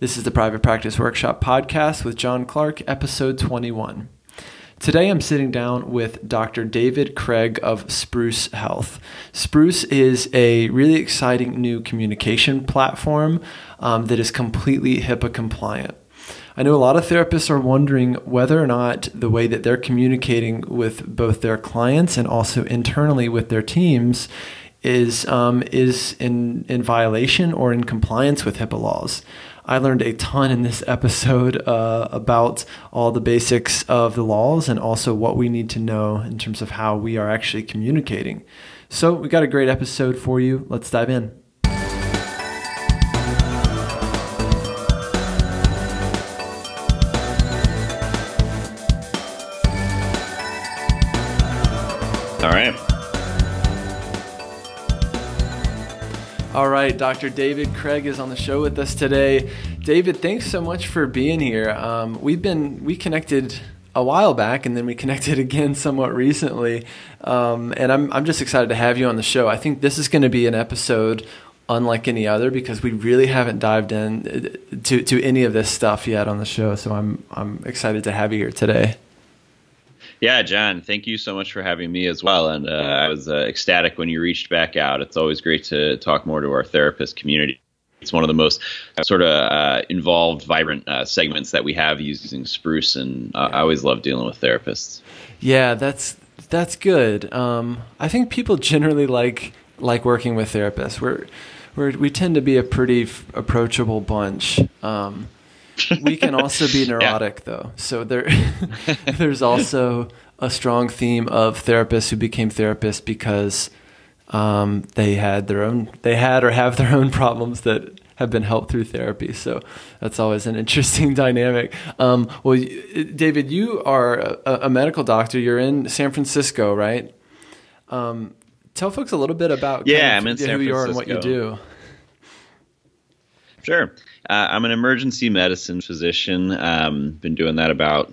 This is the Private Practice Workshop podcast with John Clark, episode 21. Today I'm sitting down with Dr. David Craig of Spruce Health. Spruce is a really exciting new communication platform um, that is completely HIPAA compliant. I know a lot of therapists are wondering whether or not the way that they're communicating with both their clients and also internally with their teams is um, is in in violation or in compliance with HIPAA laws. I learned a ton in this episode uh, about all the basics of the laws and also what we need to know in terms of how we are actually communicating. So, we got a great episode for you. Let's dive in. All right. All right, Dr. David Craig is on the show with us today. David, thanks so much for being here. Um, we've been we connected a while back, and then we connected again somewhat recently, um, and I'm I'm just excited to have you on the show. I think this is going to be an episode unlike any other because we really haven't dived in uh, to to any of this stuff yet on the show. So I'm I'm excited to have you here today. Yeah, John, thank you so much for having me as well. And uh, I was uh, ecstatic when you reached back out. It's always great to talk more to our therapist community. It's one of the most uh, sort of uh, involved, vibrant uh, segments that we have using Spruce, and I always love dealing with therapists. Yeah, that's that's good. Um, I think people generally like like working with therapists. We're, we're we tend to be a pretty f- approachable bunch. Um, we can also be neurotic yeah. though. So there there's also a strong theme of therapists who became therapists because um, they had their own they had or have their own problems that have been helped through therapy. So that's always an interesting dynamic. Um, well, David, you are a, a, medical doctor. You're in San Francisco, right? Um, tell folks a little bit about yeah, I'm in San who Francisco. you are and what you do. Sure. Uh, I'm an emergency medicine physician. Um, been doing that about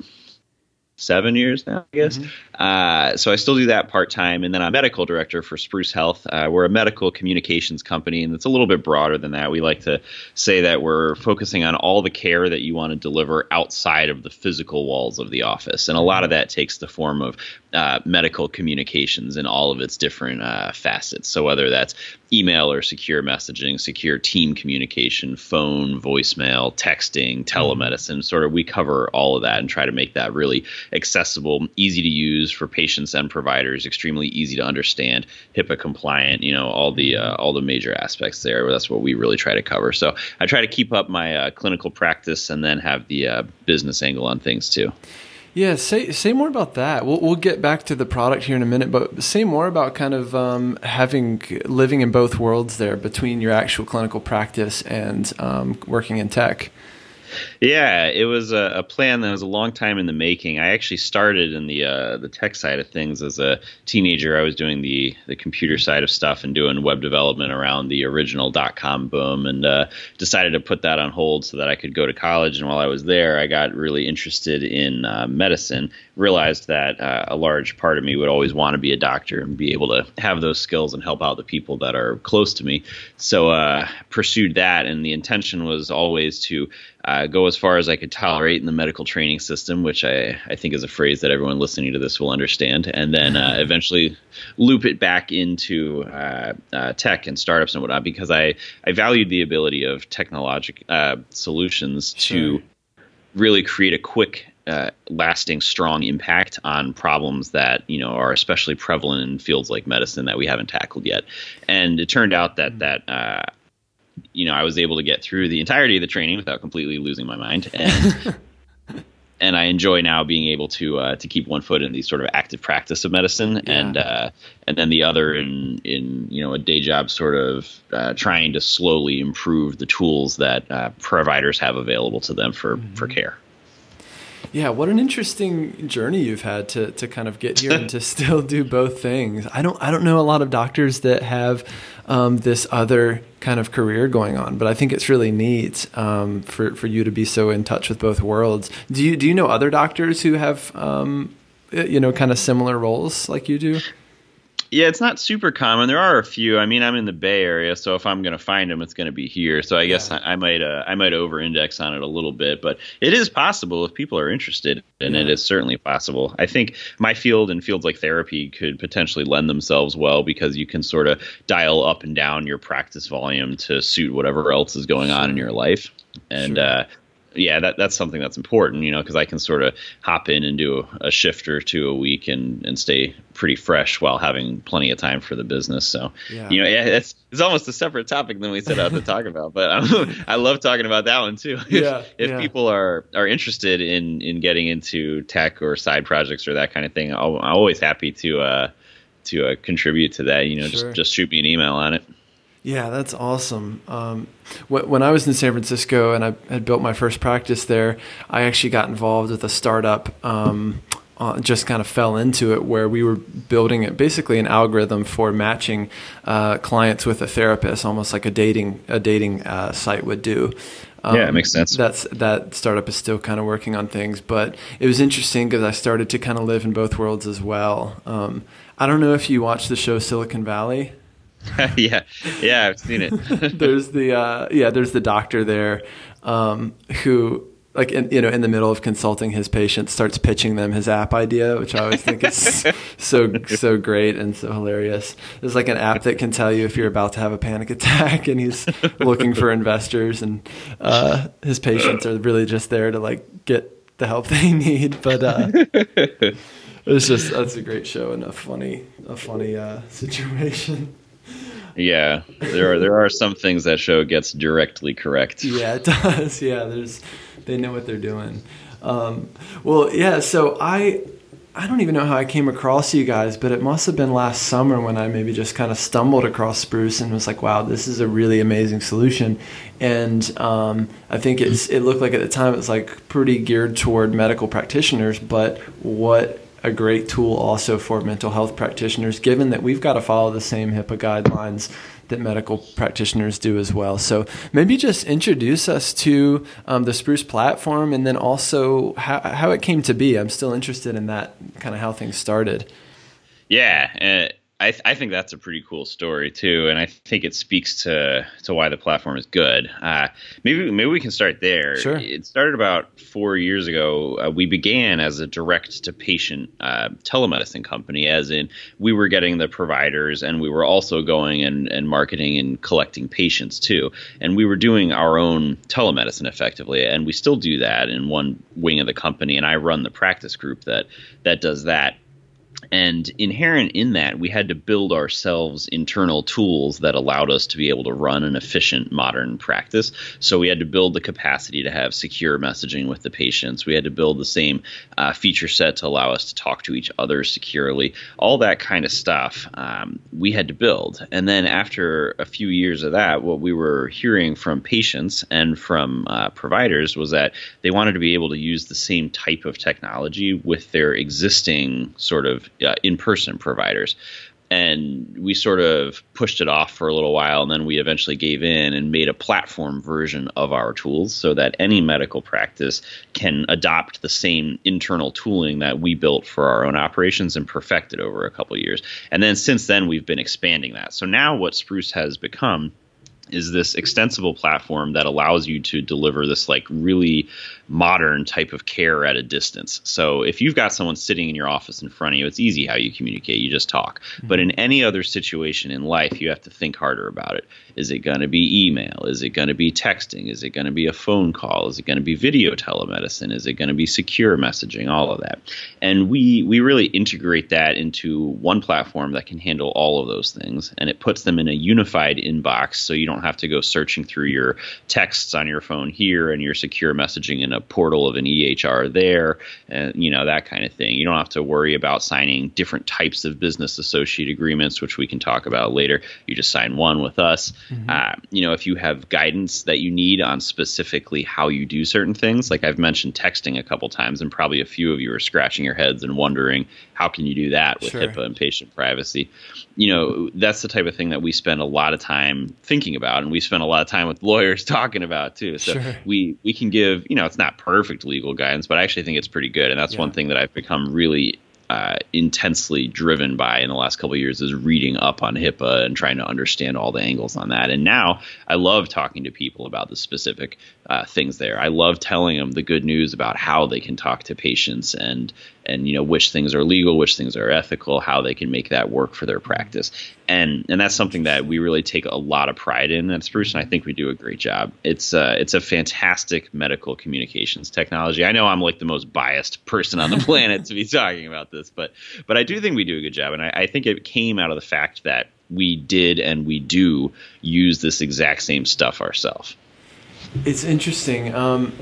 seven years now, I guess. Mm-hmm. Uh, so I still do that part time, and then I'm medical director for Spruce Health. Uh, we're a medical communications company, and it's a little bit broader than that. We like to say that we're focusing on all the care that you want to deliver outside of the physical walls of the office, and a lot of that takes the form of uh, medical communications in all of its different uh, facets. So whether that's email or secure messaging, secure team communication, phone, voicemail, texting, mm-hmm. telemedicine, sort of we cover all of that and try to make that really accessible, easy to use for patients and providers, extremely easy to understand, HIPAA compliant, you know, all the uh, all the major aspects there. That's what we really try to cover. So I try to keep up my uh, clinical practice and then have the uh, business angle on things too. Yeah, say say more about that. We'll we'll get back to the product here in a minute, but say more about kind of um, having living in both worlds there between your actual clinical practice and um, working in tech. Yeah, it was a, a, plan that was a long time in the making. I actually started in the uh, the tech side of things as a teenager. I was doing the the computer side of stuff and doing web development around the original dot com boom, and uh, decided to put that on hold so that I could go to college. And while I was there, I got really interested in uh, medicine. Realized that uh, a large part of me would always want to be a doctor and be able to have those skills and help out the people that are close to me. So uh, pursued that, and the intention was always to uh, go as far as I could tolerate in the medical training system, which I, I think is a phrase that everyone listening to this will understand, and then uh, eventually loop it back into uh, uh, tech and startups and whatnot because I, I valued the ability of technologic uh, solutions sure. to really create a quick uh, lasting strong impact on problems that you know are especially prevalent in fields like medicine that we haven't tackled yet and it turned out that that uh, you know, I was able to get through the entirety of the training without completely losing my mind. And and I enjoy now being able to uh, to keep one foot in the sort of active practice of medicine, yeah. and uh, and then the other in in you know a day job, sort of uh, trying to slowly improve the tools that uh, providers have available to them for mm-hmm. for care. Yeah, what an interesting journey you've had to to kind of get here and to still do both things. I don't I don't know a lot of doctors that have um, this other kind of career going on, but I think it's really neat um, for for you to be so in touch with both worlds. Do you do you know other doctors who have um, you know kind of similar roles like you do? Yeah, it's not super common. There are a few. I mean, I'm in the Bay Area, so if I'm going to find them, it's going to be here. So I guess I, I, might uh, I might over-index on it a little bit, but it is possible if people are interested, and yeah. it is certainly possible. I think my field and fields like therapy could potentially lend themselves well because you can sort of dial up and down your practice volume to suit whatever else is going on in your life, and. Sure. Uh, yeah, that that's something that's important, you know, because I can sort of hop in and do a, a, shift or two a week and and stay pretty fresh while having plenty of time for the business. So, yeah. you know, yeah, it's it's almost a separate topic than we set out to talk about, but I'm, i love talking about that one too. Yeah, if, if yeah. people are are interested in in getting into tech or side projects or that kind of thing, i am always happy to uh to uh, contribute to that. You know, sure. just just shoot me an email on it. Yeah, that's awesome. Um, when I was in San Francisco and I had built my first practice there, I actually got involved with a startup. Um, uh, just kind of fell into it where we were building it basically an algorithm for matching uh, clients with a therapist, almost like a dating a dating uh, site would do. Um, yeah, it makes sense. That's that startup is still kind of working on things, but it was interesting because I started to kind of live in both worlds as well. Um, I don't know if you watch the show Silicon Valley. yeah, yeah, I've seen it. there's the uh, yeah, there's the doctor there um, who like in, you know in the middle of consulting his patients starts pitching them his app idea which i always think is so so great and so hilarious. There's like an app that can tell you if you're about to have a panic attack and he's looking for investors and uh, his patients are really just there to like get the help they need but uh, it's just that's a great show and a funny a funny uh, situation yeah, there are there are some things that show gets directly correct. Yeah, it does. Yeah, there's they know what they're doing. Um, well, yeah. So I I don't even know how I came across you guys, but it must have been last summer when I maybe just kind of stumbled across Spruce and was like, "Wow, this is a really amazing solution." And um, I think it's it looked like at the time it was like pretty geared toward medical practitioners, but what a great tool also for mental health practitioners, given that we've got to follow the same HIPAA guidelines that medical practitioners do as well. So maybe just introduce us to um, the Spruce platform and then also how, how it came to be. I'm still interested in that kind of how things started. Yeah. Uh, I, th- I think that's a pretty cool story too, and I think it speaks to to why the platform is good. Uh, maybe maybe we can start there. Sure. It started about four years ago. Uh, we began as a direct to patient uh, telemedicine company, as in we were getting the providers, and we were also going and, and marketing and collecting patients too. And we were doing our own telemedicine effectively, and we still do that in one wing of the company. And I run the practice group that that does that and inherent in that, we had to build ourselves internal tools that allowed us to be able to run an efficient modern practice. So we had to build the capacity to have secure messaging with the patients. We had to build the same uh, feature set to allow us to talk to each other securely. All that kind of stuff um, we had to build. And then after a few years of that, what we were hearing from patients and from uh, providers was that they wanted to be able to use the same type of technology with their existing sort of uh, in-person providers. And we sort of pushed it off for a little while and then we eventually gave in and made a platform version of our tools so that any medical practice can adopt the same internal tooling that we built for our own operations and perfected over a couple years. And then since then we've been expanding that. So now what spruce has become is this extensible platform that allows you to deliver this like really modern type of care at a distance. So if you've got someone sitting in your office in front of you, it's easy how you communicate. You just talk. Mm-hmm. But in any other situation in life, you have to think harder about it. Is it going to be email? Is it going to be texting? Is it going to be a phone call? Is it going to be video telemedicine? Is it going to be secure messaging? All of that. And we we really integrate that into one platform that can handle all of those things and it puts them in a unified inbox so you don't have to go searching through your texts on your phone here and your secure messaging in a portal of an EHR there, and you know that kind of thing. You don't have to worry about signing different types of business associate agreements, which we can talk about later. You just sign one with us. Mm-hmm. Uh, you know, if you have guidance that you need on specifically how you do certain things, like I've mentioned texting a couple times, and probably a few of you are scratching your heads and wondering how can you do that with sure. HIPAA and patient privacy. You know, that's the type of thing that we spend a lot of time thinking about, and we spend a lot of time with lawyers talking about too. So sure. we we can give, you know, it's not not perfect legal guidance, but I actually think it's pretty good. And that's yeah. one thing that I've become really uh, intensely driven by in the last couple of years is reading up on HIPAA and trying to understand all the angles on that. And now I love talking to people about the specific uh, things there. I love telling them the good news about how they can talk to patients and and you know which things are legal, which things are ethical, how they can make that work for their practice. And and that's something that we really take a lot of pride in at Spruce, and I think we do a great job. It's uh, it's a fantastic medical communications technology. I know I'm like the most biased person on the planet to be talking about this, but but I do think we do a good job, and I, I think it came out of the fact that we did and we do use this exact same stuff ourselves. It's interesting. Um,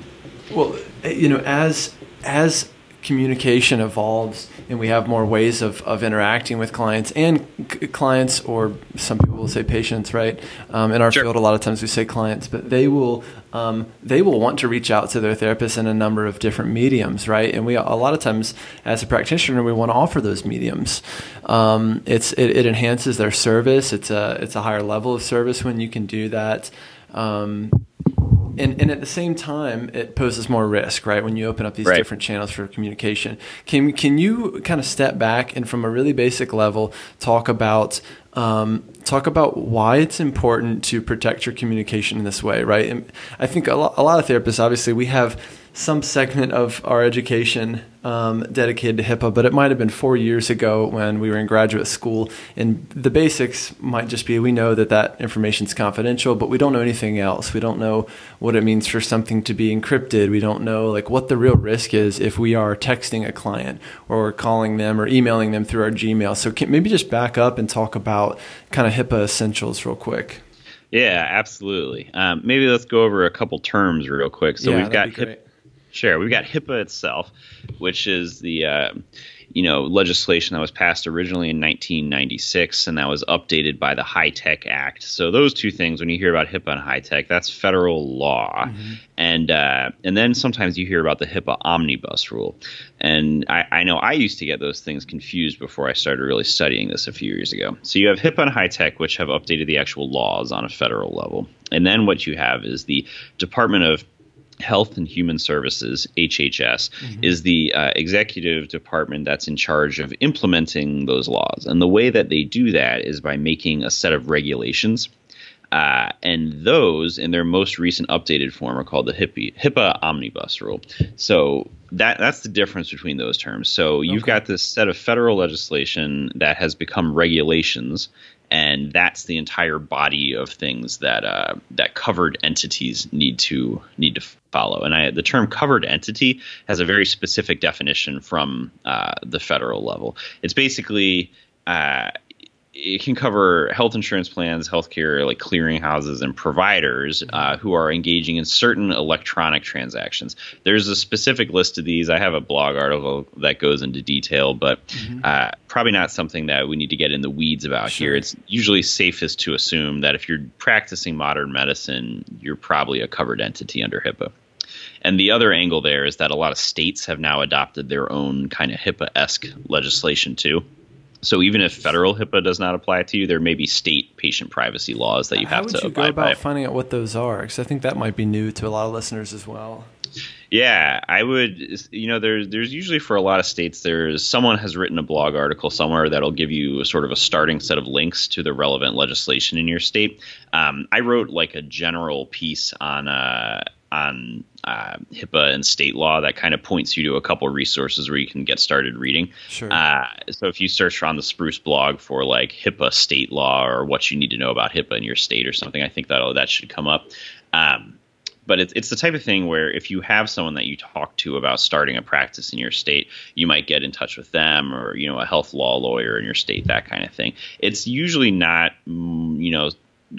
well, you know, as as communication evolves and we have more ways of, of interacting with clients and c- clients or some people will say patients right? Um, in our sure. field a lot of times we say clients but they will um, they will want to reach out to their therapist in a number of different mediums right? And we a lot of times as a practitioner we want to offer those mediums. Um, it's it, it, enhances their service. It's a it's a higher level of service when you can do that. Um, and, and at the same time, it poses more risk, right? When you open up these right. different channels for communication, can can you kind of step back and from a really basic level talk about um, talk about why it's important to protect your communication in this way, right? And I think a lot, a lot of therapists, obviously, we have some segment of our education um, dedicated to HIPAA, but it might have been four years ago when we were in graduate school. And the basics might just be we know that that information is confidential, but we don't know anything else. We don't know what it means for something to be encrypted. We don't know like what the real risk is if we are texting a client or calling them or emailing them through our Gmail. So can, maybe just back up and talk about kind of HIPAA essentials real quick. Yeah, absolutely. Um, maybe let's go over a couple terms real quick. So yeah, we've got HIPAA Sure. We've got HIPAA itself, which is the uh, you know legislation that was passed originally in 1996, and that was updated by the HITECH Act. So those two things, when you hear about HIPAA and HITECH, that's federal law, mm-hmm. and uh, and then sometimes you hear about the HIPAA omnibus rule, and I, I, know I used to get those things confused before I started really studying this a few years ago. So you have HIPAA and HITECH, which have updated the actual laws on a federal level, and then what you have is the Department of Health and Human Services, HHS, mm-hmm. is the uh, executive department that's in charge of implementing those laws. And the way that they do that is by making a set of regulations. Uh, and those, in their most recent updated form, are called the HIPAA, HIPAA Omnibus Rule. So that that's the difference between those terms. So you've okay. got this set of federal legislation that has become regulations, and that's the entire body of things that uh, that covered entities need to need to follow. And I, the term covered entity has a very specific definition from uh, the federal level. It's basically uh, it can cover health insurance plans, healthcare like clearinghouses, and providers uh, who are engaging in certain electronic transactions. There's a specific list of these. I have a blog article that goes into detail, but mm-hmm. uh, probably not something that we need to get in the weeds about sure. here. It's usually safest to assume that if you're practicing modern medicine, you're probably a covered entity under HIPAA. And the other angle there is that a lot of states have now adopted their own kind of HIPAA esque legislation too. So even if federal HIPAA does not apply to you, there may be state patient privacy laws that you have to abide by. How would you go about finding out what those are? Because I think that might be new to a lot of listeners as well. Yeah, I would. You know, there's there's usually for a lot of states, there's someone has written a blog article somewhere that'll give you a sort of a starting set of links to the relevant legislation in your state. Um, I wrote like a general piece on uh, on uh, HIPAA and state law that kind of points you to a couple resources where you can get started reading. Sure. Uh, so if you search on the Spruce blog for like HIPAA state law or what you need to know about HIPAA in your state or something, I think that that should come up. Um, but it's it's the type of thing where if you have someone that you talk to about starting a practice in your state, you might get in touch with them or you know a health law lawyer in your state, that kind of thing. It's usually not mm, you know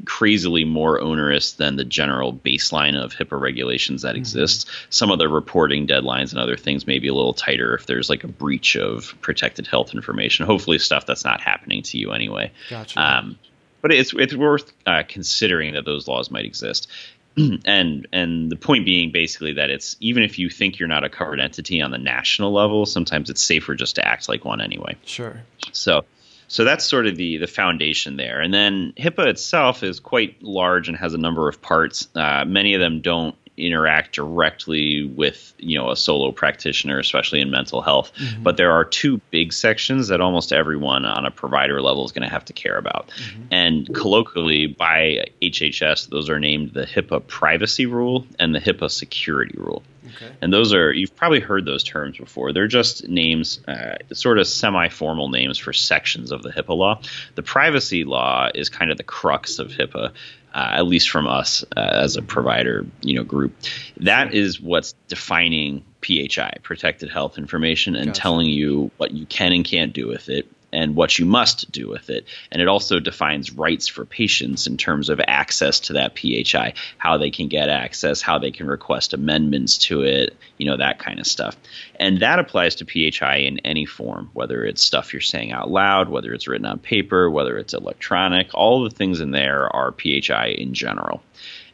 crazily more onerous than the general baseline of HIPAA regulations that mm-hmm. exists. Some of the reporting deadlines and other things may be a little tighter if there's like a breach of protected health information. Hopefully, stuff that's not happening to you anyway. Gotcha. Um, but it's it's worth uh, considering that those laws might exist. and and the point being basically that it's even if you think you're not a covered entity on the national level, sometimes it's safer just to act like one anyway. Sure. So so that's sort of the the foundation there. And then HIPAA itself is quite large and has a number of parts. Uh, many of them don't interact directly with you know a solo practitioner, especially in mental health. Mm-hmm. But there are two big sections that almost everyone on a provider level is going to have to care about. Mm-hmm. And colloquially, by HHS, those are named the HIPAA privacy rule and the HIPAA security rule. Okay. And those are, you've probably heard those terms before. They're just names, uh, sort of semi formal names for sections of the HIPAA law. The privacy law is kind of the crux of HIPAA. Uh, at least from us uh, as a provider, you know, group, that is what's defining PHI, protected health information, and gotcha. telling you what you can and can't do with it, and what you must do with it. And it also defines rights for patients in terms of access to that PHI, how they can get access, how they can request amendments to it, you know, that kind of stuff. And that applies to PHI in any form, whether it's stuff you're saying out loud, whether it's written on paper, whether it's electronic, all the things in there are PHI in general.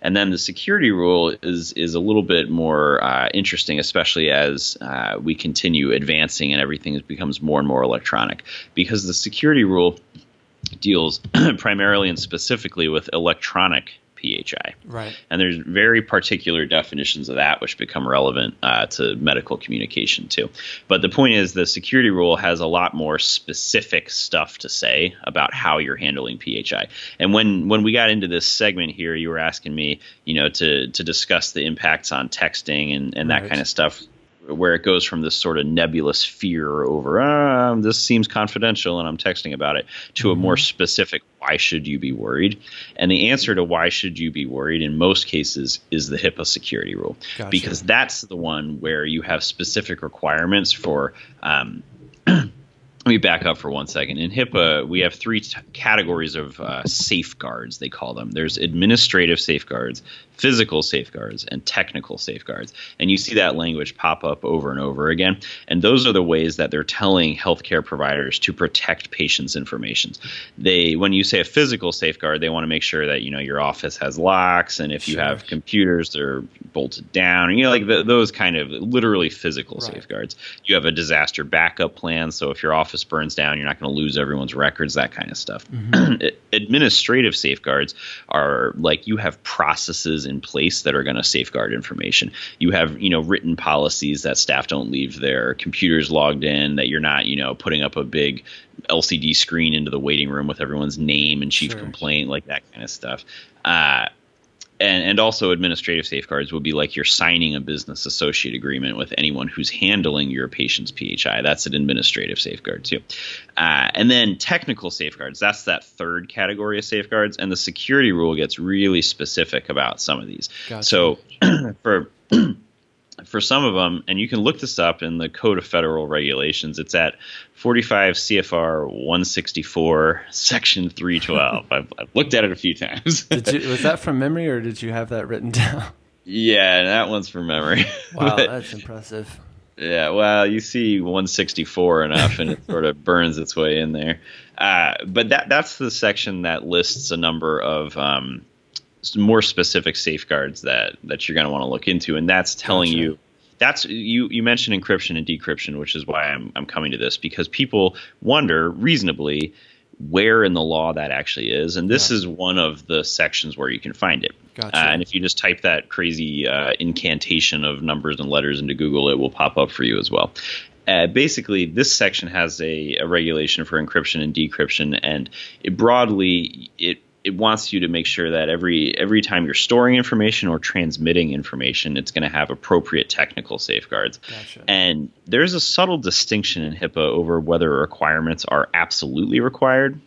And then the security rule is is a little bit more uh, interesting, especially as uh, we continue advancing and everything becomes more and more electronic, because the security rule deals primarily and specifically with electronic PHI. Right. And there's very particular definitions of that which become relevant uh, to medical communication too. But the point is, the security rule has a lot more specific stuff to say about how you're handling PHI. And when when we got into this segment here, you were asking me, you know, to to discuss the impacts on texting and and that right. kind of stuff where it goes from this sort of nebulous fear over ah, this seems confidential and I'm texting about it to mm-hmm. a more specific why should you be worried? And the answer to why should you be worried in most cases is the HIPAA security rule gotcha. because that's the one where you have specific requirements for um, let me back up for one second. In HIPAA, we have three t- categories of uh, safeguards, they call them. There's administrative safeguards, physical safeguards, and technical safeguards. And you see that language pop up over and over again. And those are the ways that they're telling healthcare providers to protect patients' information. They, when you say a physical safeguard, they want to make sure that you know your office has locks, and if you sure. have computers, they're bolted down. You know, like the, those kind of literally physical right. safeguards. You have a disaster backup plan, so if your office office burns down, you're not going to lose everyone's records, that kind of stuff. Mm-hmm. Administrative safeguards are like you have processes in place that are going to safeguard information. You have, you know, written policies that staff don't leave their computers logged in, that you're not, you know, putting up a big LCD screen into the waiting room with everyone's name and chief sure. complaint, like that kind of stuff. Uh, and, and also administrative safeguards would be like you're signing a business associate agreement with anyone who's handling your patient's PHI. That's an administrative safeguard too. Uh, and then technical safeguards. That's that third category of safeguards. And the security rule gets really specific about some of these. Gotcha. So for for some of them, and you can look this up in the Code of Federal Regulations. It's at 45 CFR 164, Section 312. I've, I've, looked at it a few times. you, was that from memory, or did you have that written down? Yeah, that one's from memory. Wow, but, that's impressive. Yeah, well, you see 164 enough, and it sort of burns its way in there. Uh, but that that's the section that lists a number of um, more specific safeguards that that you're going to want to look into, and that's telling gotcha. you that's you you mentioned encryption and decryption, which is why I'm I'm coming to this because people wonder reasonably where in the law that actually is, and this yeah. is one of the sections where you can find it. Gotcha. Uh, and if you just type that crazy uh, incantation of numbers and letters into Google, it will pop up for you as well. Uh, basically, this section has a, a, regulation for encryption and decryption, and it broadly it it wants you to make sure that every every time you're storing information or transmitting information, it's going to have appropriate technical safeguards. Gotcha. And there's a subtle distinction in HIPAA over whether requirements are absolutely required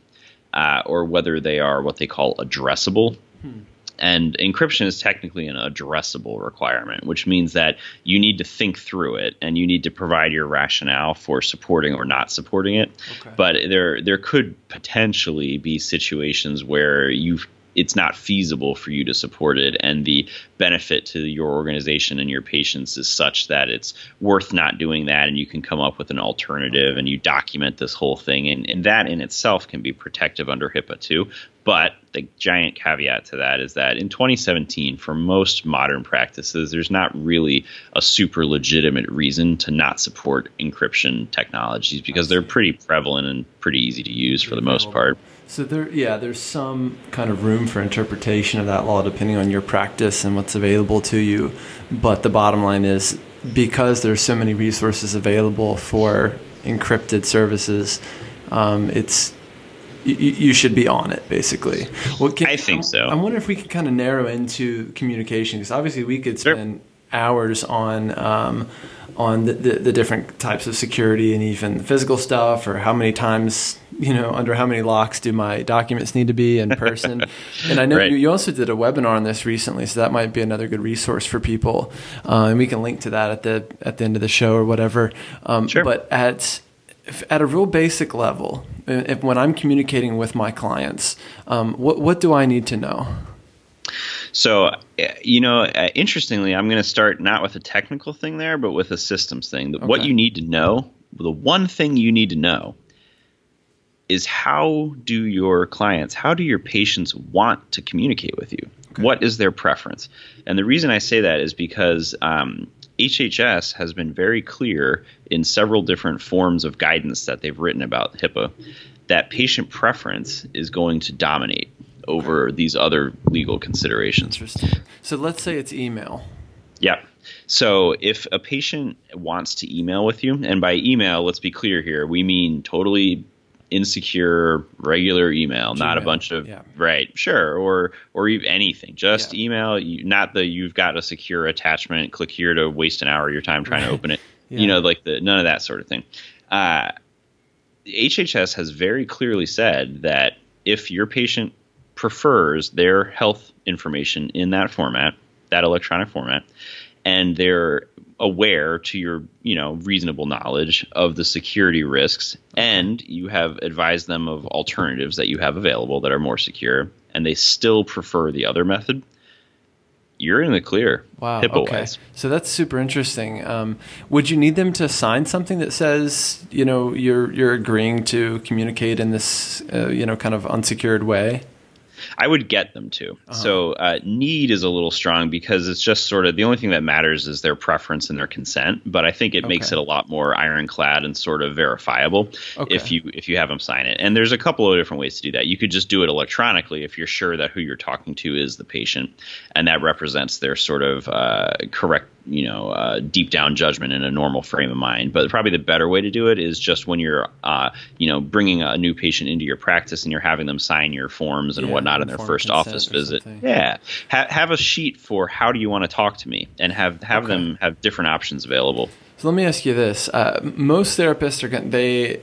uh, or whether they are what they call addressable. Hmm. And encryption is technically an addressable requirement, which means that you need to think through it and you need to provide your rationale for supporting or not supporting it. Okay. But there there could potentially be situations where you've it's not feasible for you to support it. And the benefit to your organization and your patients is such that it's worth not doing that. And you can come up with an alternative and you document this whole thing. And, and that in itself can be protective under HIPAA too. But the giant caveat to that is that in 2017 for most modern practices there's not really a super legitimate reason to not support encryption technologies because they're pretty prevalent and pretty easy to use for the most part So there, yeah, there's some kind of room for interpretation of that law depending on your practice and what's available to you. But the bottom line is because there's so many resources available for encrypted services, um, it's you, you, should be on it basically. Well, can, I think so. I wonder if we could kind of narrow into communication because obviously we could spend sure. hours on. Um, on the, the, the, different types of security and even physical stuff or how many times you know under how many locks do my documents need to be in person and i know right. you, you, also did a webinar on this recently so that might be another good resource for people uh, and we can link to that at the at the end of the show or whatever um, sure. but at at a real basic level if, when i'm communicating with my clients um, what, what do i need to know so, eh, you know, uh, interestingly, I'm going to start not with a technical thing there, but with a systems thing. Okay. What you need to know, the one thing you need to know is how do your clients, how do your patients want to communicate with you? Okay. What is their preference? And the reason I say that is because um, HHS has been very clear in several different forms of guidance that they've written about HIPAA that patient preference is going to dominate over these other legal considerations. Interesting. So let's say it's email. Yeah. So if a patient wants to email with you, and by email, let's be clear here, we mean totally insecure regular email, Gmail. not a bunch of yeah. right, sure, or or anything. Just yeah. email, not the you've got a secure attachment. Click here to waste an hour of your time trying to open it. yeah. You know, like the none of that sort of thing. Uh, HHS has very clearly said that if your patient prefers their health information in that format, that electronic format, and they're aware to your you know reasonable knowledge of the security risks. And you have advised them of alternatives that you have available that are more secure and they still prefer the other method. You're in the clear wow okay. so that's super interesting. Um, would you need them to sign something that says you know you're you're agreeing to communicate in this uh, you know kind of unsecured way I would get them to. Uh-huh. So uh, need is a little strong because it's just sort of the only thing that matters is their preference and their consent. But I think it okay. makes it a lot more ironclad and sort of verifiable okay. if you if you have them sign it. And there's a couple of different ways to do that. You could just do it electronically if you're sure that who you're talking to is the patient, and that represents their sort of uh, correct you know uh, deep down judgment in a normal frame of mind. But probably the better way to do it is just when you're uh, you know bringing a new patient into your practice and you're having them sign your forms and yeah, whatnot in their first office visit. yeah. Ha- have a sheet for how do you want to talk to me and have have okay. them have different options available. So let me ask you this uh, most therapists are going they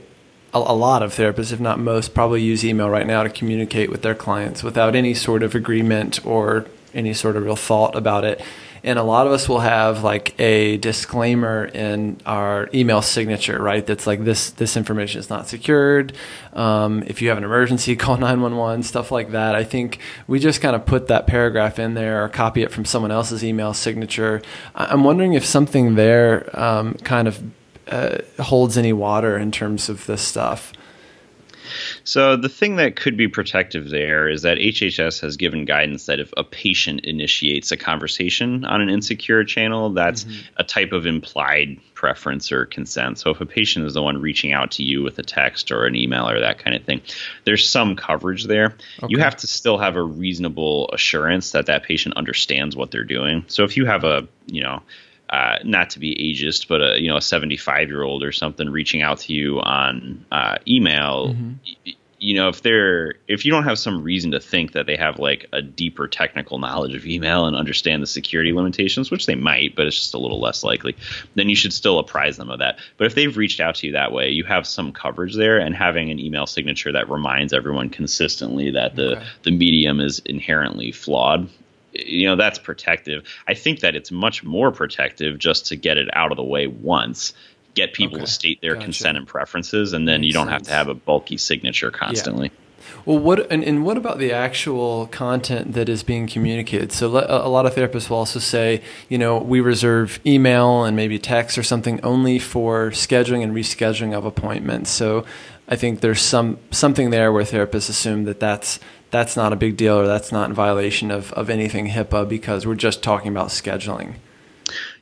a lot of therapists if not most probably use email right now to communicate with their clients without any sort of agreement or any sort of real thought about it and a lot of us will have like a disclaimer in our email signature right? That's like this this information is not secured. Um, if you have an emergency call 911 stuff like that. I think we just kind of put that paragraph in there or copy it from someone else's email signature. I'm wondering if something there um, kind of uh, holds any water in terms of this stuff so the thing that could be protective there is that HHS has given guidance that if a patient initiates a conversation on an insecure channel, that's mm-hmm. a type of implied preference or consent. So if a patient is the one reaching out to you with a text or an email or that kind of thing, there's some coverage there. Okay. You have to still have a reasonable assurance that that patient understands what they're doing. So if you have a, you know, uh, not to be ageist, but a you know a 75 year old or something reaching out to you on uh, email, mm-hmm. y- you know if they're if you don't have some reason to think that they have like a deeper technical knowledge of email and understand the security limitations, which they might, but it's just a little less likely, then you should still apprise them of that. But if they've reached out to you that way, you have some coverage there, and having an email signature that reminds everyone consistently that the okay. the medium is inherently flawed you know that's protective. I think that it's much more protective just to get it out of the way once, get people okay. to state their gotcha. consent and preferences, and then Makes you don't sense. have to have a bulky signature constantly. Yeah. Well, what and, and what about the actual content that is being communicated? So a lot of therapists will also say, you know, we reserve email and maybe text or something only for scheduling and rescheduling of appointments. So I think there's some something there where therapists assume that that's that's not a big deal or that's not in violation of, of anything HIPAA because we're just talking about scheduling.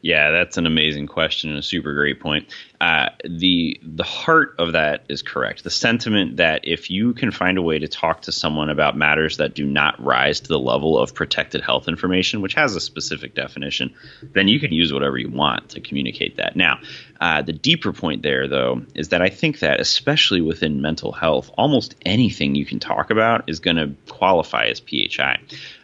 Yeah, that's an amazing question and a super great point. Uh, the the heart of that is correct. The sentiment that if you can find a way to talk to someone about matters that do not rise to the level of protected health information, which has a specific definition, then you can use whatever you want to communicate that. Now, uh, the deeper point there, though, is that I think that especially within mental health, almost anything you can talk about is going to qualify as PHI.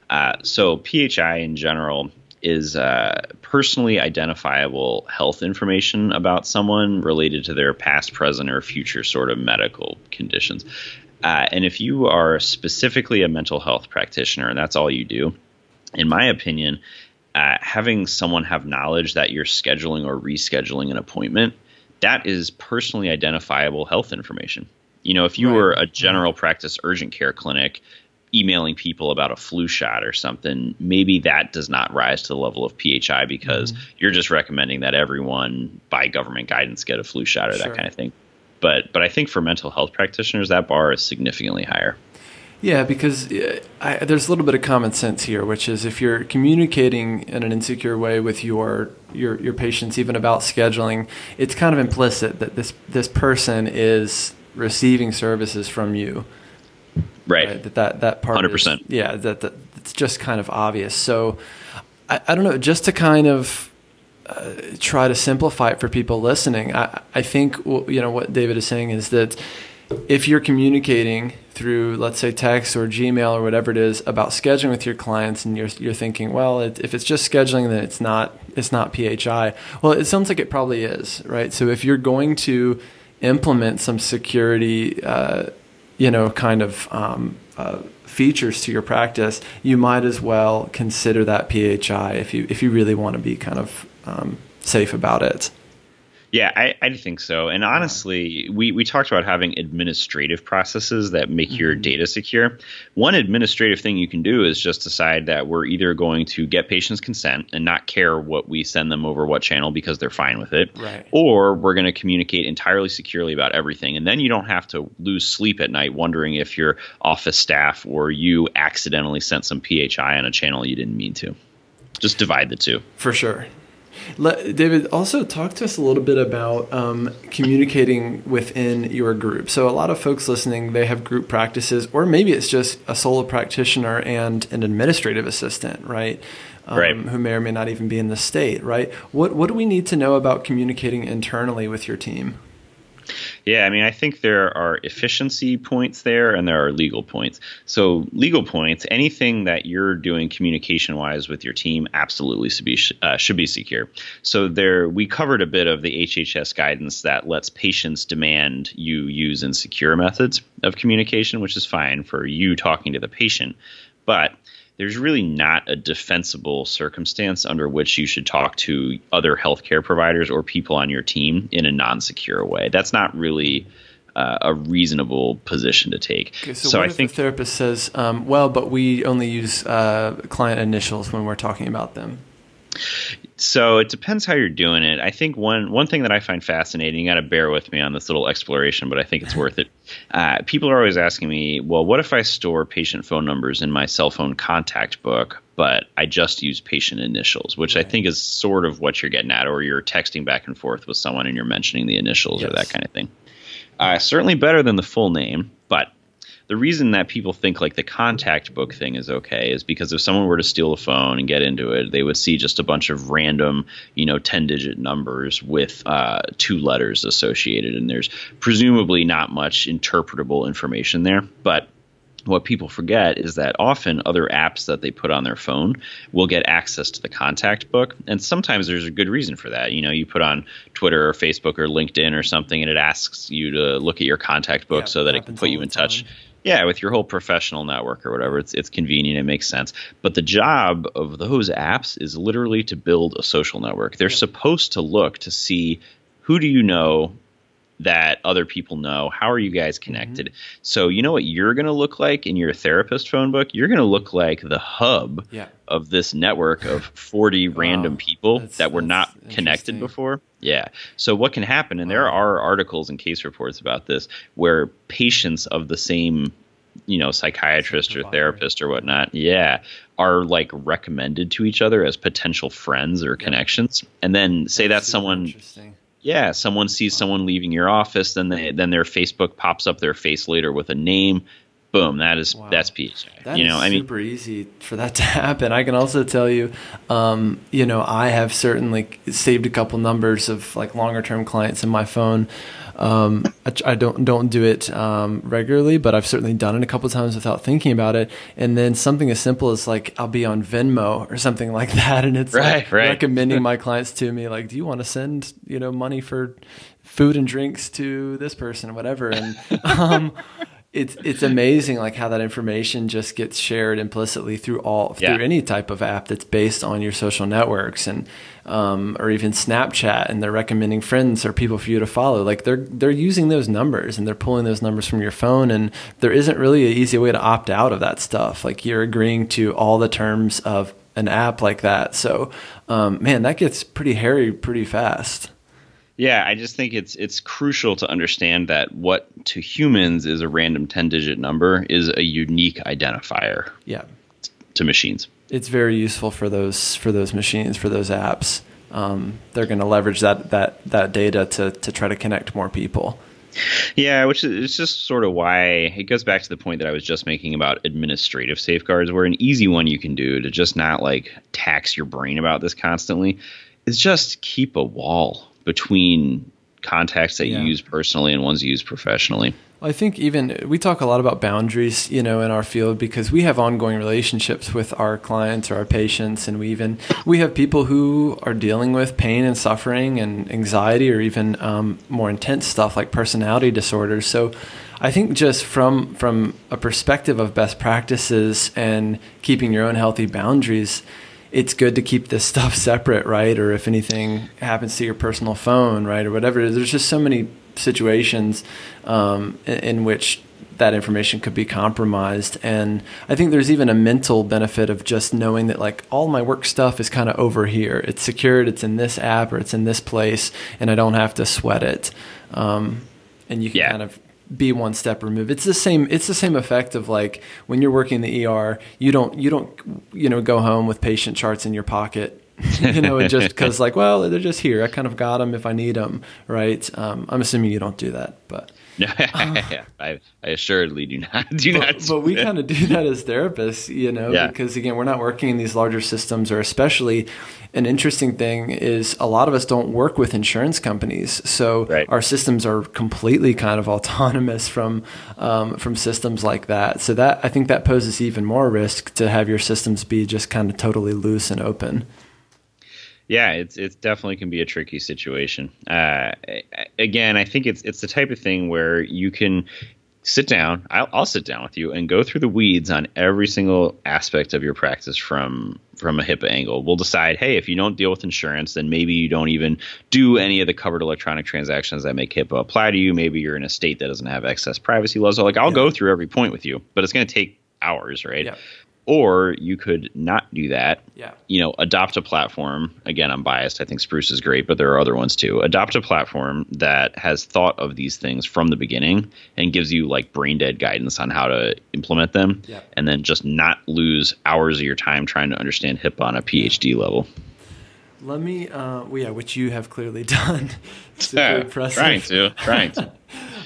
Uh, so PHI in general is uh, personally identifiable health information about someone related to their past, present, or future sort of medical conditions. Uh, and if you are specifically a mental health practitioner and that's all you do, in my opinion, uh, having someone have knowledge that you're scheduling or rescheduling an appointment, that is personally identifiable health information. You know, if you right. were a general practice urgent care clinic emailing people about a flu shot or something, maybe that does not rise to the level of PHI because mm-hmm. you're just recommending that everyone by government guidance get a flu shot or sure. that kind of thing. But but I think for mental health practitioners, that bar is significantly higher. Yeah, because uh, I, there's a little bit of common sense here, which is if you're communicating in an insecure way with your your your patients, even about scheduling, it's kind of implicit that this this person is receiving services from you. Right. right? That, that that part. Hundred percent. Yeah. That, that it's just kind of obvious. So, I, I don't know. Just to kind of uh, try to simplify it for people listening, I I think you know what David is saying is that if you're communicating through let's say text or Gmail or whatever it is about scheduling with your clients and you're you're thinking well it, if it's just scheduling then it's not it's not PHI well it sounds like it probably is right so if you're going to implement some security uh, you know, kind of um, uh, features to your practice, you might as well consider that PHI if you if you really want to be kind of um, safe about it. Yeah, I, I think so. And honestly, we, we talked about having administrative processes that make mm-hmm. your data secure. One administrative thing you can do is just decide that we're either going to get patients' consent and not care what we send them over what channel because they're fine with it, right. or we're going to communicate entirely securely about everything. And then you don't have to lose sleep at night wondering if your office staff or you accidentally sent some PHI on a channel you didn't mean to. Just divide the two. For sure. Let, David, also talk to us a little bit about um, communicating within your group. So, a lot of folks listening, they have group practices, or maybe it's just a solo practitioner and an administrative assistant, right? Um, right. Who may or may not even be in the state, right? What What do we need to know about communicating internally with your team? Yeah, I mean, I think there are efficiency points there and there are legal points. So, legal points, anything that you're doing communication wise with your team absolutely should be, uh, should be secure. So, there we covered a bit of the HHS guidance that lets patients demand you use insecure methods of communication, which is fine for you talking to the patient. But there's really not a defensible circumstance under which you should talk to other healthcare providers or people on your team in a non-secure way. That's not really uh, a reasonable position to take. Okay, so, so I think the therapist says, um, "Well, but we only use uh, client initials when we're talking about them." So it depends how you're doing it. I think one one thing that I find fascinating, you got to bear with me on this little exploration, but I think it's worth it. Uh, people are always asking me, well, what if I store patient phone numbers in my cell phone contact book, but I just use patient initials, which right. I think is sort of what you're getting at, or you're texting back and forth with someone and you're mentioning the initials yes. or that kind of thing. Uh, certainly better than the full name, the reason that people think like the contact book thing is okay is because if someone were to steal a phone and get into it, they would see just a bunch of random, you know, 10 digit numbers with uh, two letters associated. And there's presumably not much interpretable information there. But what people forget is that often other apps that they put on their phone will get access to the contact book and sometimes there's a good reason for that you know you put on twitter or facebook or linkedin or something and it asks you to look at your contact book yeah, so that it can put you in touch yeah, with your whole professional network or whatever, it's it's convenient. It makes sense. But the job of those apps is literally to build a social network. They're supposed to look to see who do you know that other people know how are you guys mm-hmm. connected mm-hmm. so you know what you're going to look like in your therapist phone book you're going to look like the hub yeah. of this network of 40 random people that were not connected before yeah. So what can happen and there are articles and case reports about this where patients of the same you know psychiatrist or therapist or whatnot yeah are like recommended to each other as potential friends or connections. And then say that's, that's someone yeah someone sees someone leaving your office then they then their facebook pops up their face later with a name boom that is wow. that's PHI. That you know I mean super easy for that to happen I can also tell you um, you know I have certainly saved a couple numbers of like longer term clients in my phone um, I, I, don't don't do it um, regularly, but I've certainly done it a couple times without thinking about it. And then something as simple as like I'll be on Venmo or something like that, and it's right, like right. recommending my clients to me, like, do you want to send you know money for food and drinks to this person or whatever, and um, it's it's amazing like how that information just gets shared implicitly through all yeah. through any type of app that's based on your social networks and um, or even Snapchat and they're recommending friends or people for you to follow. Like they're they're using those numbers and they're pulling those numbers from your phone and there isn't really an easy way to opt out of that stuff. Like you're agreeing to all the terms of an app like that. So um, man that gets pretty hairy pretty fast yeah, I just think it's it's crucial to understand that what to humans is a random 10-digit number is a unique identifier. Yeah. To machines. It's very useful for those for those machines, for those apps. Um, they're going to leverage that that that data to to try to connect more people. Yeah, which is just sort of why it goes back to the point that I was just making about administrative safeguards, where an easy one you can do to just not like tax your brain about this constantly is just keep a wall between contacts that yeah. you use personally and ones you use professionally. I think even we talk a lot about boundaries, you know, in our field because we have ongoing relationships with our clients or our patients, and we even we have people who are dealing with pain and suffering and anxiety, or even um, more intense stuff like personality disorders. So, I think just from from a perspective of best practices and keeping your own healthy boundaries, it's good to keep this stuff separate, right? Or if anything happens to your personal phone, right, or whatever. There's just so many situations um, in, in, which that information could be compromised, and I think there's even a mental benefit of just knowing that like all my work stuff is kind of over here. It's secured. It's in this app or it's in this place, and I don't have to sweat it. Um, and you can yeah. kind of be one step removed. It's the same. It's the same effect of like when you're working the ER, you don't you don't you know go home with patient charts in your pocket. you know, just because like, well, they're just here. I kind of got them if I need them, right? Um, I'm assuming you don't do that, but I, I assuredly do not do but, not. But we kind of do that as therapists, you know, yeah. because again, we're not working in these larger systems, or especially an interesting thing is a lot of us don't work with insurance companies, so right. our systems are completely kind of autonomous from um, from systems like that. So that I think that poses even more risk to have your systems be just kind of totally loose and open. Yeah, it's it definitely can be a tricky situation. Uh, again, I think it's it's the type of thing where you can sit down. I'll, I'll, sit down with you and go through the weeds on every single aspect of your practice from from a HIPAA angle. We'll decide, hey, if you don't deal with insurance, then maybe you don't even do any of the covered electronic transactions that make HIPAA apply to you. Maybe you're in a state that doesn't have excess privacy laws. So like I'll yeah. go through every point with you, but it's going to take hours, right? Yeah or you could not do that. Yeah. You know, adopt a platform. Again, I'm biased. I think Spruce is great, but there are other ones too. Adopt a platform that has thought of these things from the beginning and gives you like brain dead guidance on how to implement them. Yeah. And then just not lose hours of your time trying to understand HIPAA on a PhD level. Let me, uh, well, yeah, which you have clearly done. Super impressive. Trying to, trying to.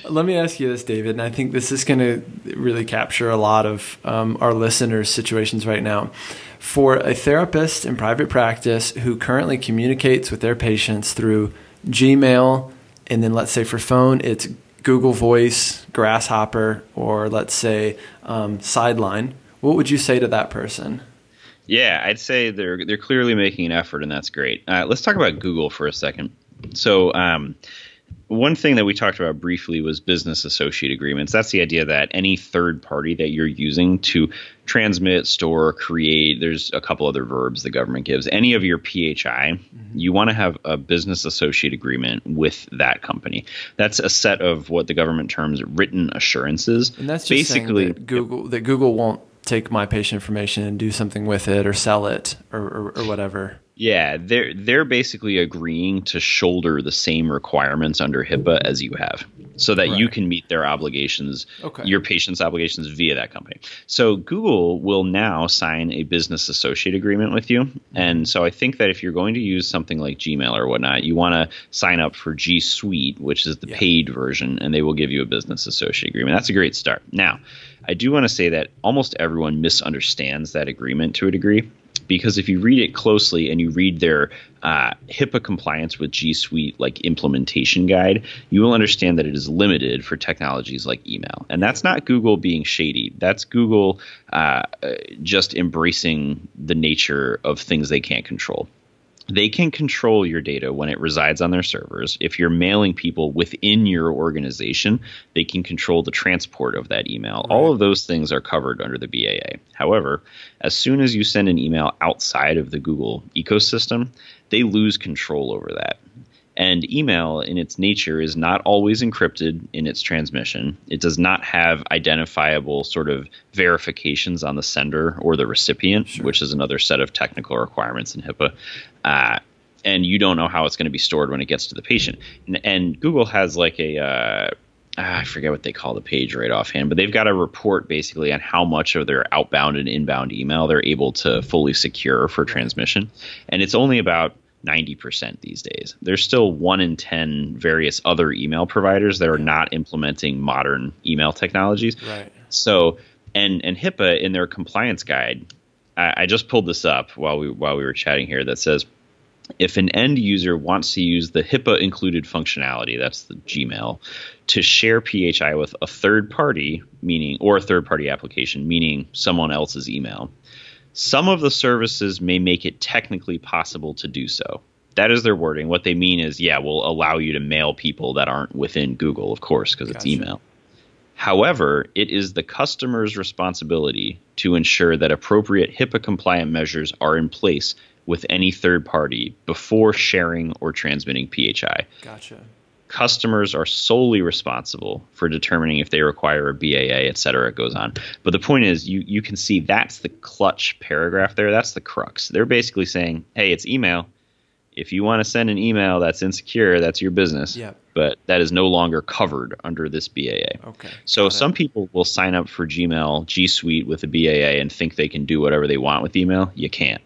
Let me ask you this, David, and I think this is going to really capture a lot of um, our listeners' situations right now. For a therapist in private practice who currently communicates with their patients through Gmail, and then let's say for phone, it's Google Voice, Grasshopper, or let's say um, Sideline, what would you say to that person? Yeah, I'd say they're they're clearly making an effort, and that's great. Uh, let's talk about Google for a second. So, um, one thing that we talked about briefly was business associate agreements. That's the idea that any third party that you're using to transmit, store, create, there's a couple other verbs the government gives, any of your PHI, mm-hmm. you want to have a business associate agreement with that company. That's a set of what the government terms written assurances. And that's basically that Google that Google won't take my patient information and do something with it or sell it or, or, or whatever. Yeah, they're they're basically agreeing to shoulder the same requirements under HIPAA as you have. so that you can meet their obligations, Okay. your patient's obligations via that company. So Google will now sign a business associate agreement with you. And so I think that if you're going to use something like Gmail or whatnot, you want to sign up for G Suite, which is the Yeah. paid version, and they will give you a business associate agreement. That's a great start. Now, I do want to say that almost everyone misunderstands that agreement to a degree because if you read it closely and you read their uh, HIPAA compliance with G Suite like implementation guide, you will understand that it is limited for technologies like email. And that's not Google being shady. That's Google uh, just embracing the nature of things they can't control they can control your data when it resides on their servers. If you're mailing people within your organization, they can control the transport of that email. All of those things are covered under the BAA. However, as soon as you send an email outside of the Google ecosystem, they lose control over that. And email, in its nature, is not always encrypted in its transmission. It does not have identifiable sort of verifications on the sender or the recipient, which is another set of technical requirements in HIPAA. Uh, and you don't know how it's going to be stored when it gets to the patient. And, and Google has like a. Uh, I forget what they call the page right offhand, but they've got a report basically on how much of their outbound and inbound email they're able to fully secure for transmission. And it's only about 90% these days. There's still one in 10 various other email providers that are not implementing modern email technologies. Right. So, and and HIPAA in their compliance guide, I, I just pulled this up while we while we were chatting here. That says if an end user wants to use the HIPAA included functionality, that's the Gmail, to share PHI with a third party, meaning or a third party application, meaning someone else's email, some of the services may make it technically possible to do so. That is their wording. What they mean is, yeah, we'll allow you to mail people that aren't within Google, of course, because it's email. However, it is the customer's responsibility to ensure that appropriate HIPAA compliant measures are in place with any third party before sharing or transmitting PHI. Gotcha. Customers are solely responsible for determining if they require a BAA, et cetera. It goes on. But the point is, you, you can see that's the clutch paragraph there. That's the crux. They're basically saying, hey, it's email. If you want to send an email that's insecure, that's your business. Yep. But that is no longer covered under this BAA. Okay. So some people will sign up for Gmail, G Suite with a BAA and think they can do whatever they want with email. You can't.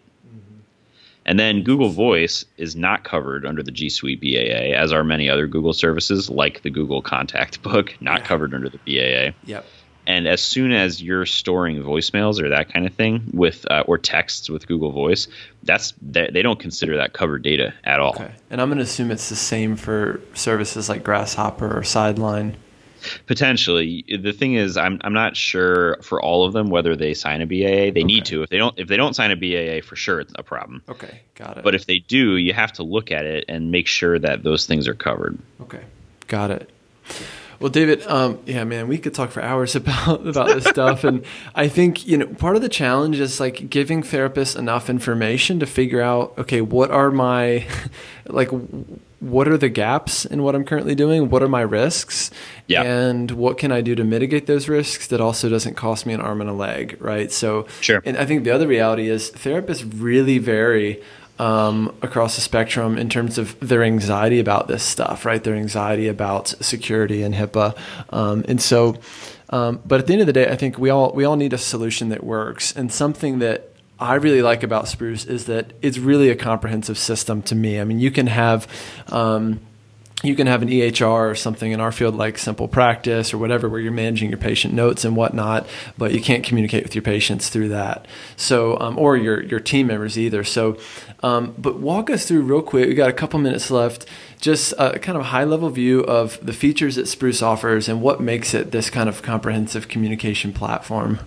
And then Google Voice is not covered under the G Suite BAA, as are many other Google services, like the Google Contact Book, not Yeah. covered under the BAA. Yep. And as soon as you're storing voicemails or that kind of thing with uh, or texts with Google Voice, that's they, they don't consider that covered data at all. Okay. And I'm going to assume it's the same for services like Grasshopper or Sideline. Potentially, the thing is, I'm I'm not sure for all of them whether they sign a BAA. They need to. If they don't, if they don't sign a BAA, for sure it's a problem. Okay. Got it. But if they do, you have to look at it and make sure that those things are covered. Okay, got it. Well, David, um, yeah, man, we could talk for hours about about this stuff, and I think you know part of the challenge is like giving therapists enough information to figure out, okay, what are my, like, what are the gaps in what I'm currently doing? What are my risks? Yeah. And what can I do to mitigate those risks that also doesn't cost me an arm and a leg, right? So, Sure. And I think the other reality is therapists really vary um, across the spectrum in terms of their anxiety about this stuff, right? Their anxiety about security and HIPAA, um, and so. Um, but at the end of the day, I think we all we all need a solution that works, and something that I really like about Spruce is that it's really a comprehensive system to me. I mean, you can have. Um, you can have an EHR or something in our field like Simple Practice or whatever, where you're managing your patient notes and whatnot, but you can't communicate with your patients through that. So, um, or your your team members either. So, um, but walk us through real quick. We got a couple minutes left. Just a kind of high level view of the features that Spruce offers and what makes it this kind of comprehensive communication platform.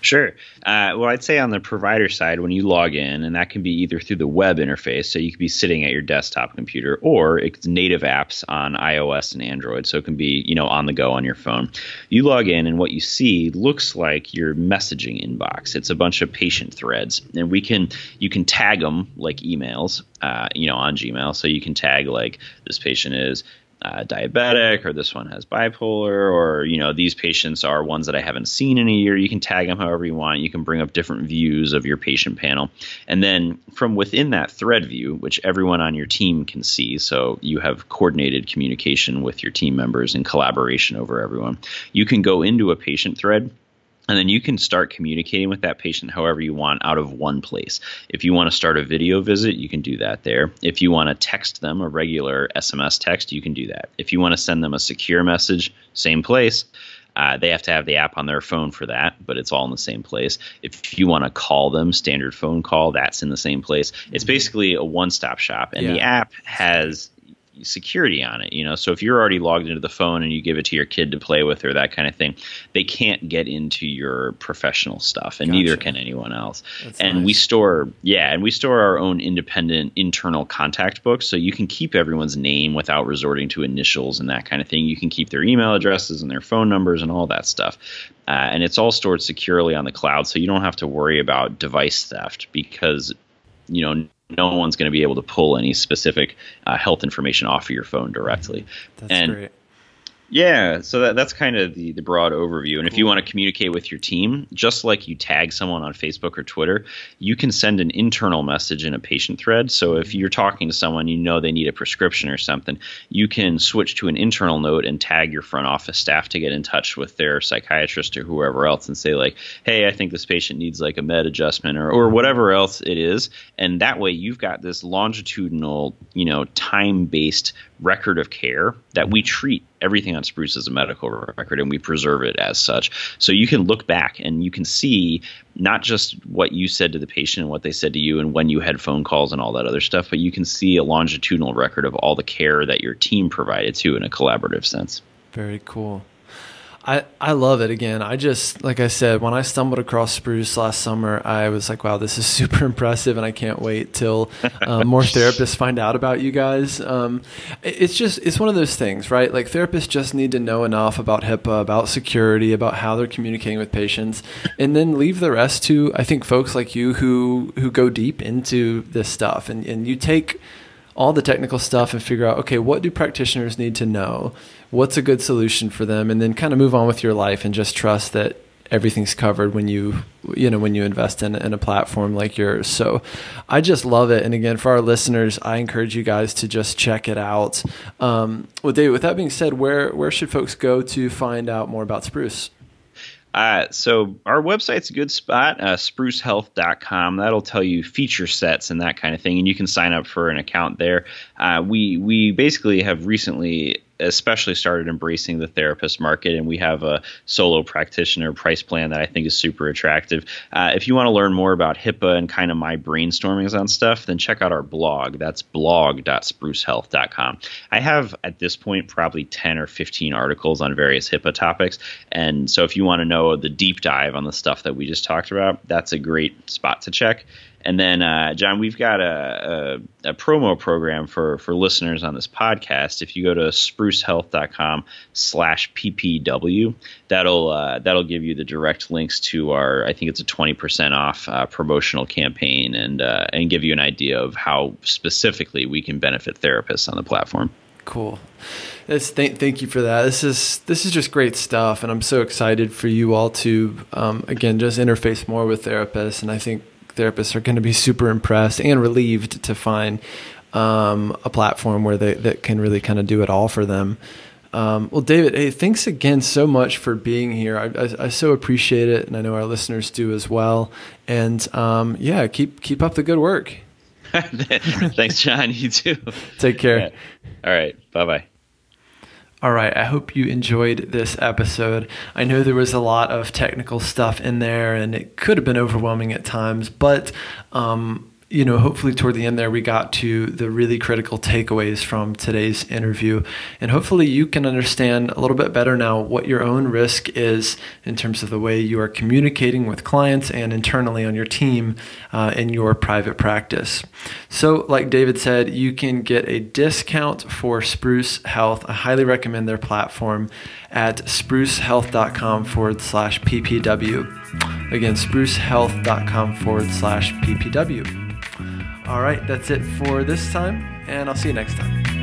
Sure. Uh, well, I'd say on the provider side, when you log in, and that can be either through the web interface, so you could be sitting at your desktop computer, or it's native apps on iOS and Android, so it can be you know on the go on your phone. You log in, and what you see looks like your messaging inbox. It's a bunch of patient threads, and we can you can tag them like emails, uh, you know, on Gmail. So you can tag like this patient is uh, diabetic or this one has bipolar or you know these patients are ones that i haven't seen in a year. You can tag them however you want. You can bring up different views of your patient panel. And then from within that thread view which everyone on your team can see so you have coordinated communication with your team members and collaboration over everyone you can go into a patient thread and then you can start communicating with that patient however you want out of one place. If you want to start a video visit, you can do that there. If you want to text them a regular SMS text, you can do that. If you want to send them a secure message, same place. Uh, they have to have the app on their phone for that, but it's all in the same place. If you want to call them, standard phone call, that's in the same place. It's mm-hmm. basically a one stop shop. And yeah. the app has security on it you know so if you're already logged into the phone and you give it to your kid to play with or that kind of thing they can't get into your professional stuff and gotcha. neither can anyone else That's and nice. we store yeah and we store our own independent internal contact book so you can keep everyone's name without resorting to initials and that kind of thing you can keep their email addresses and their phone numbers and all that stuff uh, and it's all stored securely on the cloud so you don't have to worry about device theft because you know no one's going to be able to pull any specific uh, health information off of your phone directly. That's and great. Yeah, so that, that's kind of the, the broad overview. And if you want to communicate with your team, just like you tag someone on Facebook or Twitter, you can send an internal message in a patient thread. So if mm-hmm. you're talking to someone, you know they need a prescription or something, you can switch to an internal note and tag your front office staff to get in touch with their psychiatrist or whoever else and say, like, hey, I think this patient needs like a med adjustment or, or whatever else it is. And that way you've got this longitudinal, you know, time based record of care that we treat everything on Spruce is a medical record and we preserve it as such. So you can look back and you can see not just what you said to the patient and what they said to you and when you had phone calls and all that other stuff, but you can see a longitudinal record of all the care that your team provided to in a collaborative sense. Very cool. I, I love it again. I just, like I said, when I stumbled across Spruce last summer, I was like, wow, this is super impressive. And I can't wait till uh, more therapists find out about you guys. Um, it's just, it's one of those things, right? Like therapists just need to know enough about HIPAA, about security, about how they're communicating with patients, and then leave the rest to, I think, folks like you who, who go deep into this stuff. And, and you take, all the technical stuff and figure out okay what do practitioners need to know what's a good solution for them? And then kind of move on with your life and just trust that everything's covered when you you know when you invest in, in a platform like yours. So i just love it. And again for our listeners i encourage you guys to just check it out. Um, well david with that being said where where should folks go to find out more about spruce? Uh, so our website's a good spot, uh, sprucehealth.com. That'll tell you feature sets and that kind of thing, and you can sign up for an account there. Uh, we we basically have recently especially started embracing the therapist market, and we have a solo practitioner price plan that I think is super attractive. Uh, if you want to learn more about HIPAA and kind of my brainstormings on stuff, then check out our blog. That's blog.sprucehealth.com. I have at this point probably 10 or 15 articles on various HIPAA topics, and so if you want to know the deep dive on the stuff that we just talked about, that's a great spot to check. And then, uh, John, we've got a, a, a, promo program for, for listeners on this podcast. If you go to sprucehealth.com slash ppw, that'll uh, that'll give you the direct links to our. I think it's a twenty percent off uh, promotional campaign, and uh, and give you an idea of how specifically we can benefit therapists on the platform. Cool. Th- thank you for that. This is this is just great stuff, and I'm so excited for you all to um, again just interface more with therapists. And I think therapists are going to be super impressed and relieved to find um, a platform where they that can really kind of do it all for them. Um, well, David, hey, thanks again so much for being here. I, I, I, so appreciate it, and I know our listeners do as well. And um, yeah, keep keep up the good work. thanks, John. You too. Take care. All right. Bye bye. All right, I hope you enjoyed this episode. I know there was a lot of technical stuff in there and it could have been overwhelming at times, but um, you know, hopefully toward the end there, we got to the really critical takeaways from today's interview. And hopefully you can understand a little bit better now what your own risk is in terms of the way you are communicating with clients and internally on your team uh, in your private practice. So, like David said, you can get a discount for Spruce Health. I highly recommend their platform at sprucehealth.com forward slash PPW. Again, sprucehealth.com forward slash PPW. All right, that's it for this time, and I'll see you next time.